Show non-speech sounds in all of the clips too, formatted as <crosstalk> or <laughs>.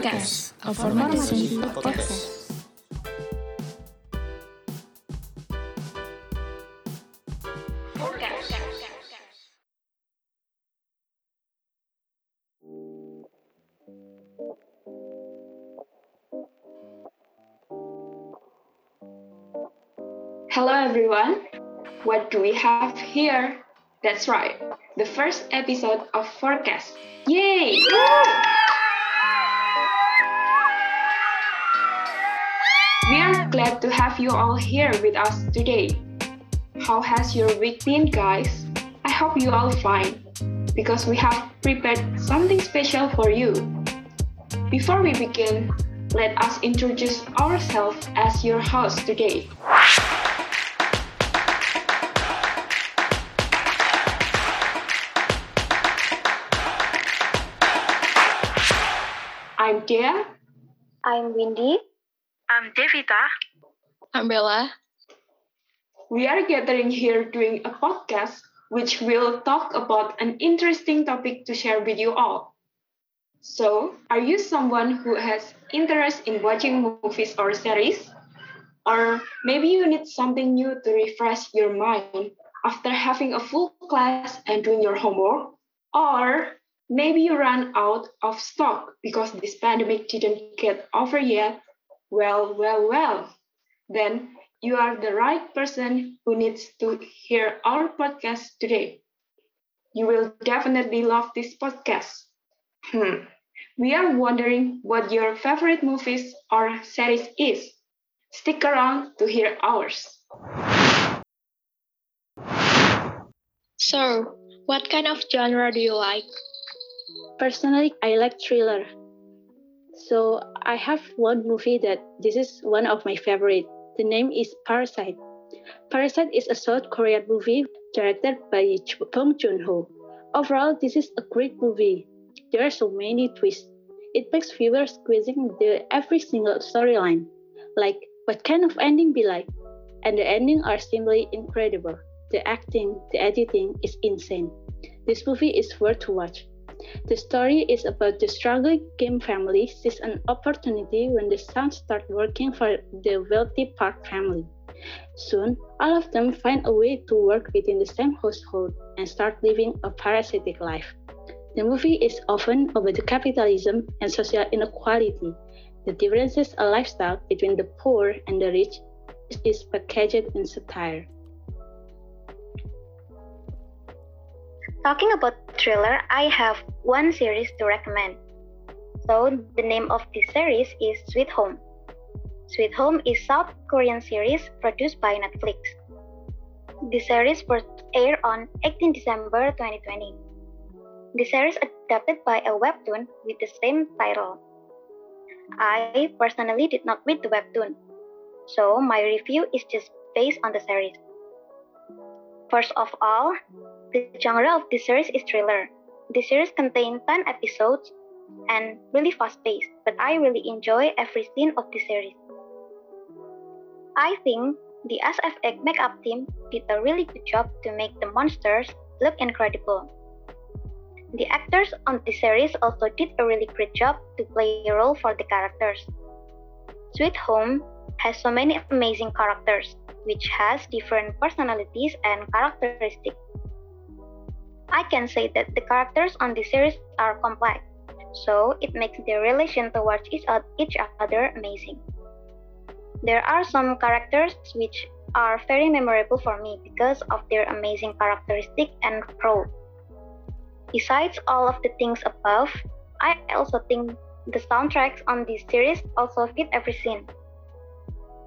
Forecast, a formasi podcast. Hello everyone. What do we have here? That's right, the first episode of Forecast. Yay! We are glad to have you all here with us today. How has your week been, guys? I hope you all fine because we have prepared something special for you. Before we begin, let us introduce ourselves as your host today. I'm Dea. I'm Windy. I'm Devita. I'm Bella. We are gathering here doing a podcast which will talk about an interesting topic to share with you all. So, are you someone who has interest in watching movies or series? Or maybe you need something new to refresh your mind after having a full class and doing your homework? Or maybe you ran out of stock because this pandemic didn't get over yet? Well, well, well. Then you are the right person who needs to hear our podcast today. You will definitely love this podcast. Hmm. We are wondering what your favorite movies or series is. Stick around to hear ours. So, what kind of genre do you like? Personally, I like thriller. So I have one movie that this is one of my favorite. The name is Parasite. Parasite is a South Korean movie directed by Bong Joon-ho. Overall, this is a great movie. There are so many twists. It makes viewers squeezing the every single storyline, like what kind of ending be like, and the ending are simply incredible. The acting, the editing is insane. This movie is worth to watch. The story is about the struggling Kim family sees an opportunity when the sons start working for the wealthy Park family. Soon, all of them find a way to work within the same household and start living a parasitic life. The movie is often about the capitalism and social inequality. The differences in lifestyle between the poor and the rich is packaged in satire. Talking about thriller, I have one series to recommend. So the name of this series is Sweet Home. Sweet Home is a South Korean series produced by Netflix. The series first aired on 18 December 2020. The series adapted by a webtoon with the same title. I personally did not read the webtoon, so my review is just based on the series. First of all, the genre of this series is thriller. The series contains 10 episodes and really fast paced, but I really enjoy every scene of the series. I think the SFX makeup team did a really good job to make the monsters look incredible. The actors on the series also did a really great job to play a role for the characters. Sweet Home has so many amazing characters, which has different personalities and characteristics. I can say that the characters on the series are complex, so it makes their relation towards each other amazing. There are some characters which are very memorable for me because of their amazing characteristic and growth. Besides all of the things above, I also think the soundtracks on this series also fit every scene.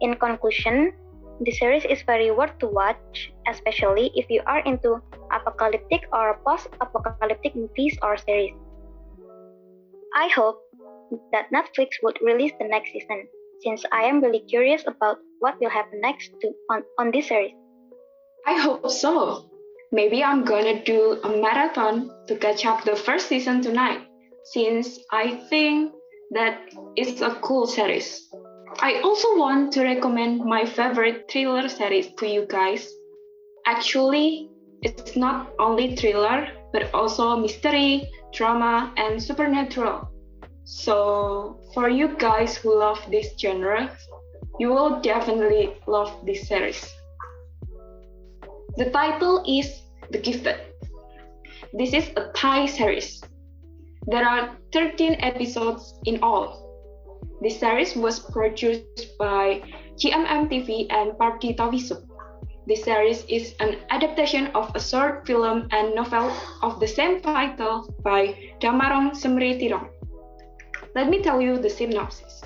In conclusion, the series is very worth to watch, especially if you are into apocalyptic or post-apocalyptic movies or series. I hope that Netflix would release the next season, since I am really curious about what will happen next to, on, on this series. I hope so. Maybe I'm gonna do a marathon to catch up the first season tonight, since I think that it's a cool series. I also want to recommend my favorite thriller series to you guys. Actually, it's not only thriller, but also mystery, drama, and supernatural. So, for you guys who love this genre, you will definitely love this series. The title is The Gifted. This is a Thai series. There are 13 episodes in all. This series was produced by GMM TV and Parbdee Taweesuk. This series is an adaptation of a short film and novel of the same title by Damarong Semritirong. Let me tell you the synopsis.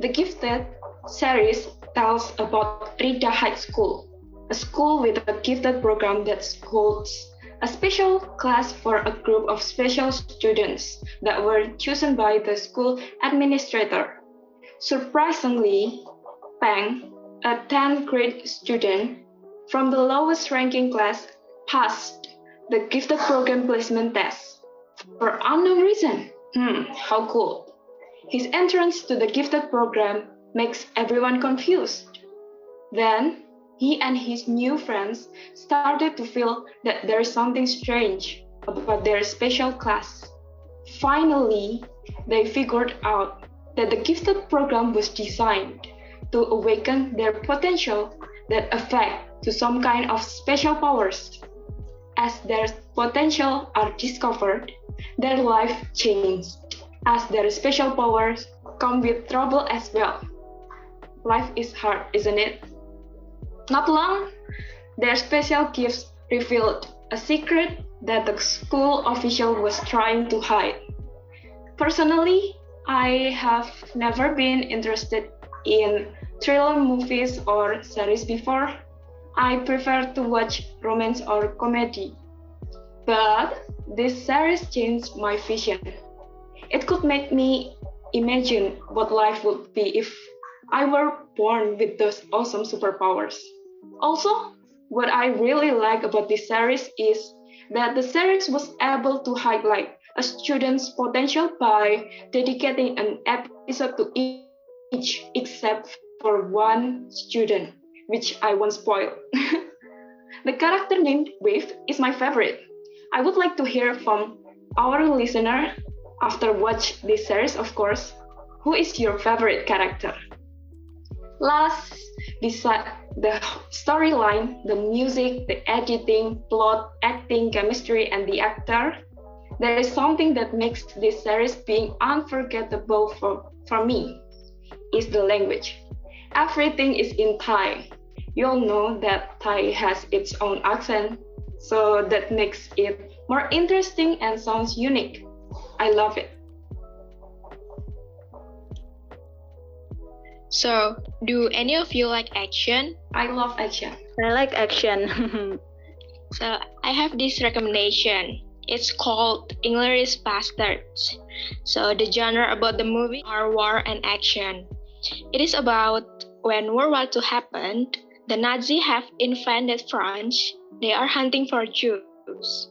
The Gifted series tells about Ritdha High School, a school with a gifted program that holds a special class for a group of special students that were chosen by the school administrator. Surprisingly, Pang, a 10th grade student from the lowest ranking class, passed the gifted program placement test for unknown reason. Hmm, how cool. His entrance to the gifted program makes everyone confused. Then, he and his new friends started to feel that there is something strange about their special class. Finally, they figured out that the gifted program was designed to awaken their potential that affect to some kind of special powers. As their potential are discovered, their life changed. As their special powers come with trouble as well. Life is hard, isn't it? Not long, their special gifts revealed a secret that the school official was trying to hide. Personally, I have never been interested in thriller movies or series before. I prefer to watch romance or comedy. But this series changed my vision. It could make me imagine what life would be if I were born with those awesome superpowers. Also, what I really like about this series is that the series was able to highlight a student's potential by dedicating an episode to each except for one student, which I won't spoil. <laughs> the character named Wave is my favorite. I would like to hear from our listener after watch this series, of course. Who is your favorite character? Last, beside the storyline, the music, the editing, plot, acting, chemistry, and the actor, there is something that makes this series being unforgettable for, for me is the language. Everything is in Thai. You all know that Thai has its own accent, so that makes it more interesting and sounds unique. I love it. So, do any of you like action? I love action. I like action. <laughs> So, I have this recommendation. It's called Inglourious Basterds. So, the genre about the movie are war and action. It is about when World War II happened, the Nazi have invaded France. They are hunting for Jews.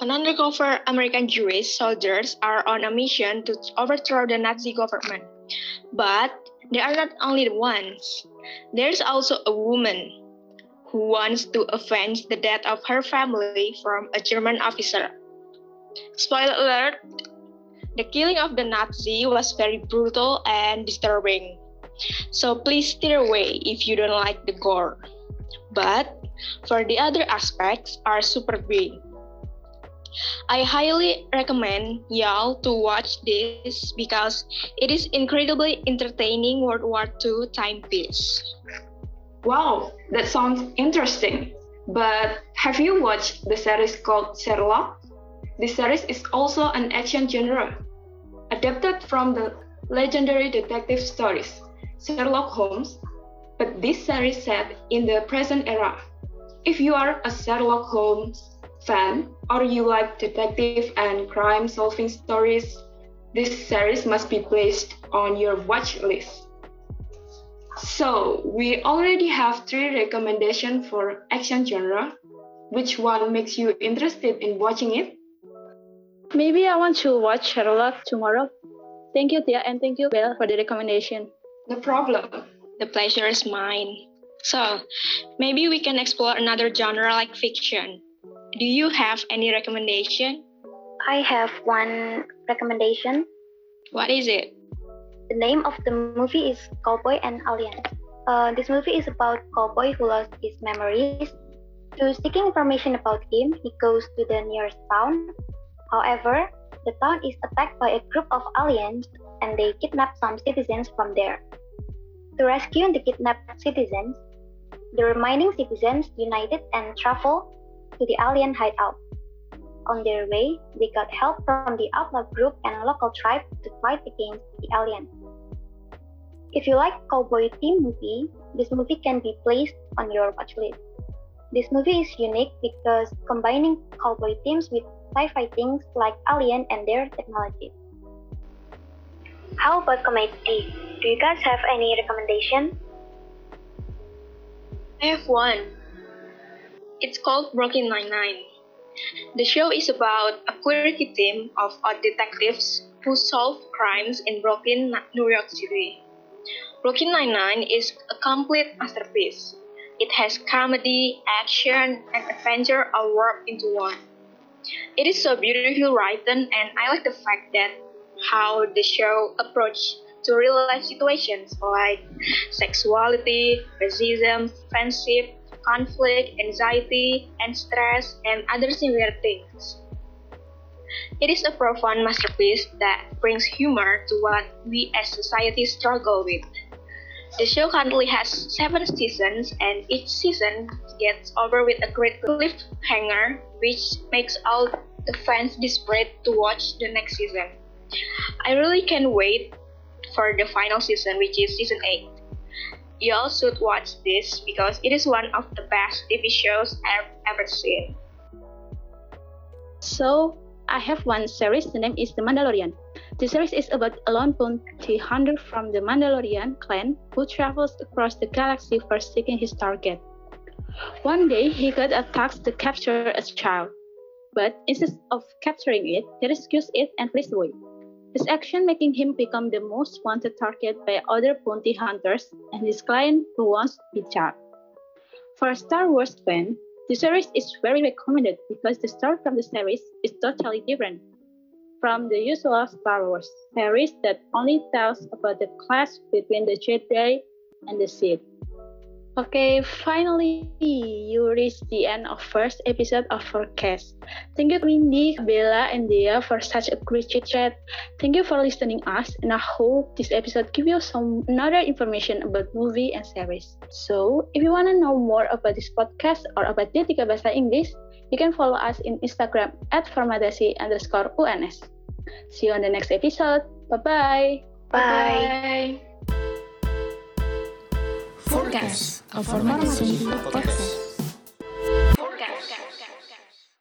An undercover American Jewish soldiers are on a mission to overthrow the Nazi government. But they are not only the ones. There's also a woman who wants to avenge the death of her family from a German officer. Spoiler alert the killing of the Nazi was very brutal and disturbing. So please steer away if you don't like the gore. But for the other aspects are super big. I highly recommend y'all to watch this because it is incredibly entertaining World War II timepiece. Wow, that sounds interesting. But have you watched the series called Sherlock? This series is also an action genre, adapted from the legendary detective stories Sherlock Holmes, but this series set in the present era. If you are a Sherlock Holmes fan or you like detective and crime solving stories, this series must be placed on your watch list. So, we already have three recommendations for action genre. Which one makes you interested in watching it? Maybe I want to watch Sherlock tomorrow. Thank you, Tia, and thank you, Belle, for the recommendation. No problem. The pleasure is mine. So, maybe we can explore another genre like fiction. Do you have any recommendation? I have one recommendation. What is it? The name of the movie is Cowboy and Alien. Uh, this movie is about cowboy who lost his memories. To seeking information about him, he goes to the nearest town. However, the town is attacked by a group of aliens and they kidnap some citizens from there. To rescue the kidnapped citizens, the remaining citizens united and travel to the alien hideout. On their way, they got help from the outlaw group and local tribe to fight against the aliens. If you like cowboy theme movie, this movie can be placed on your watch list. This movie is unique because combining cowboy themes with sci-fi things like Alien and their technology. How about comedy? Do you guys have any recommendation? I have one. It's called Brooklyn Nine-Nine. The show is about a quirky team of odd detectives who solve crimes in Brooklyn, New York City. Brooklyn Nine-Nine is a complete masterpiece. It has comedy, action, and adventure all worked into one. It is so beautifully written, and I like the fact that how the show approach to real life situations like sexuality, racism, friendship, conflict, anxiety, and stress, and other similar things. It is a profound masterpiece that brings humor to what we as society struggle with. The show currently has seven seasons, and each season gets over with a great cliffhanger, which makes all the fans desperate to watch the next season. I really can't wait for the final season, which is season 8. You all should watch this because it is one of the best TV shows I've ever seen. So, I have one series, the name is The Mandalorian. The series is about a lone bounty hunter from the Mandalorian clan who travels across the galaxy for seeking his target. One day, he got a task to capture a child, but instead of capturing it, he rescues it and flees away. His action making him become the most wanted target by other bounty hunters and his client who wants to be charged. For a Star Wars fan, the series is very recommended because the story from the series is totally different from the usual Star Wars series that only tells about the clash between the Jedi and the Sith. Okay, finally, you reached the end of first episode of Forecast. Thank you, Windy, Bella, and Dia for such a great chit chat. Thank you for listening us, and I hope this episode give you some another information about movie and series. So, if you want to know more about this podcast or about Detika Bahasa English, you can follow us in Instagram at formadasi underscore UNS. See you on the next episode. Bye-bye. Bye. Bye. Podcast. A formar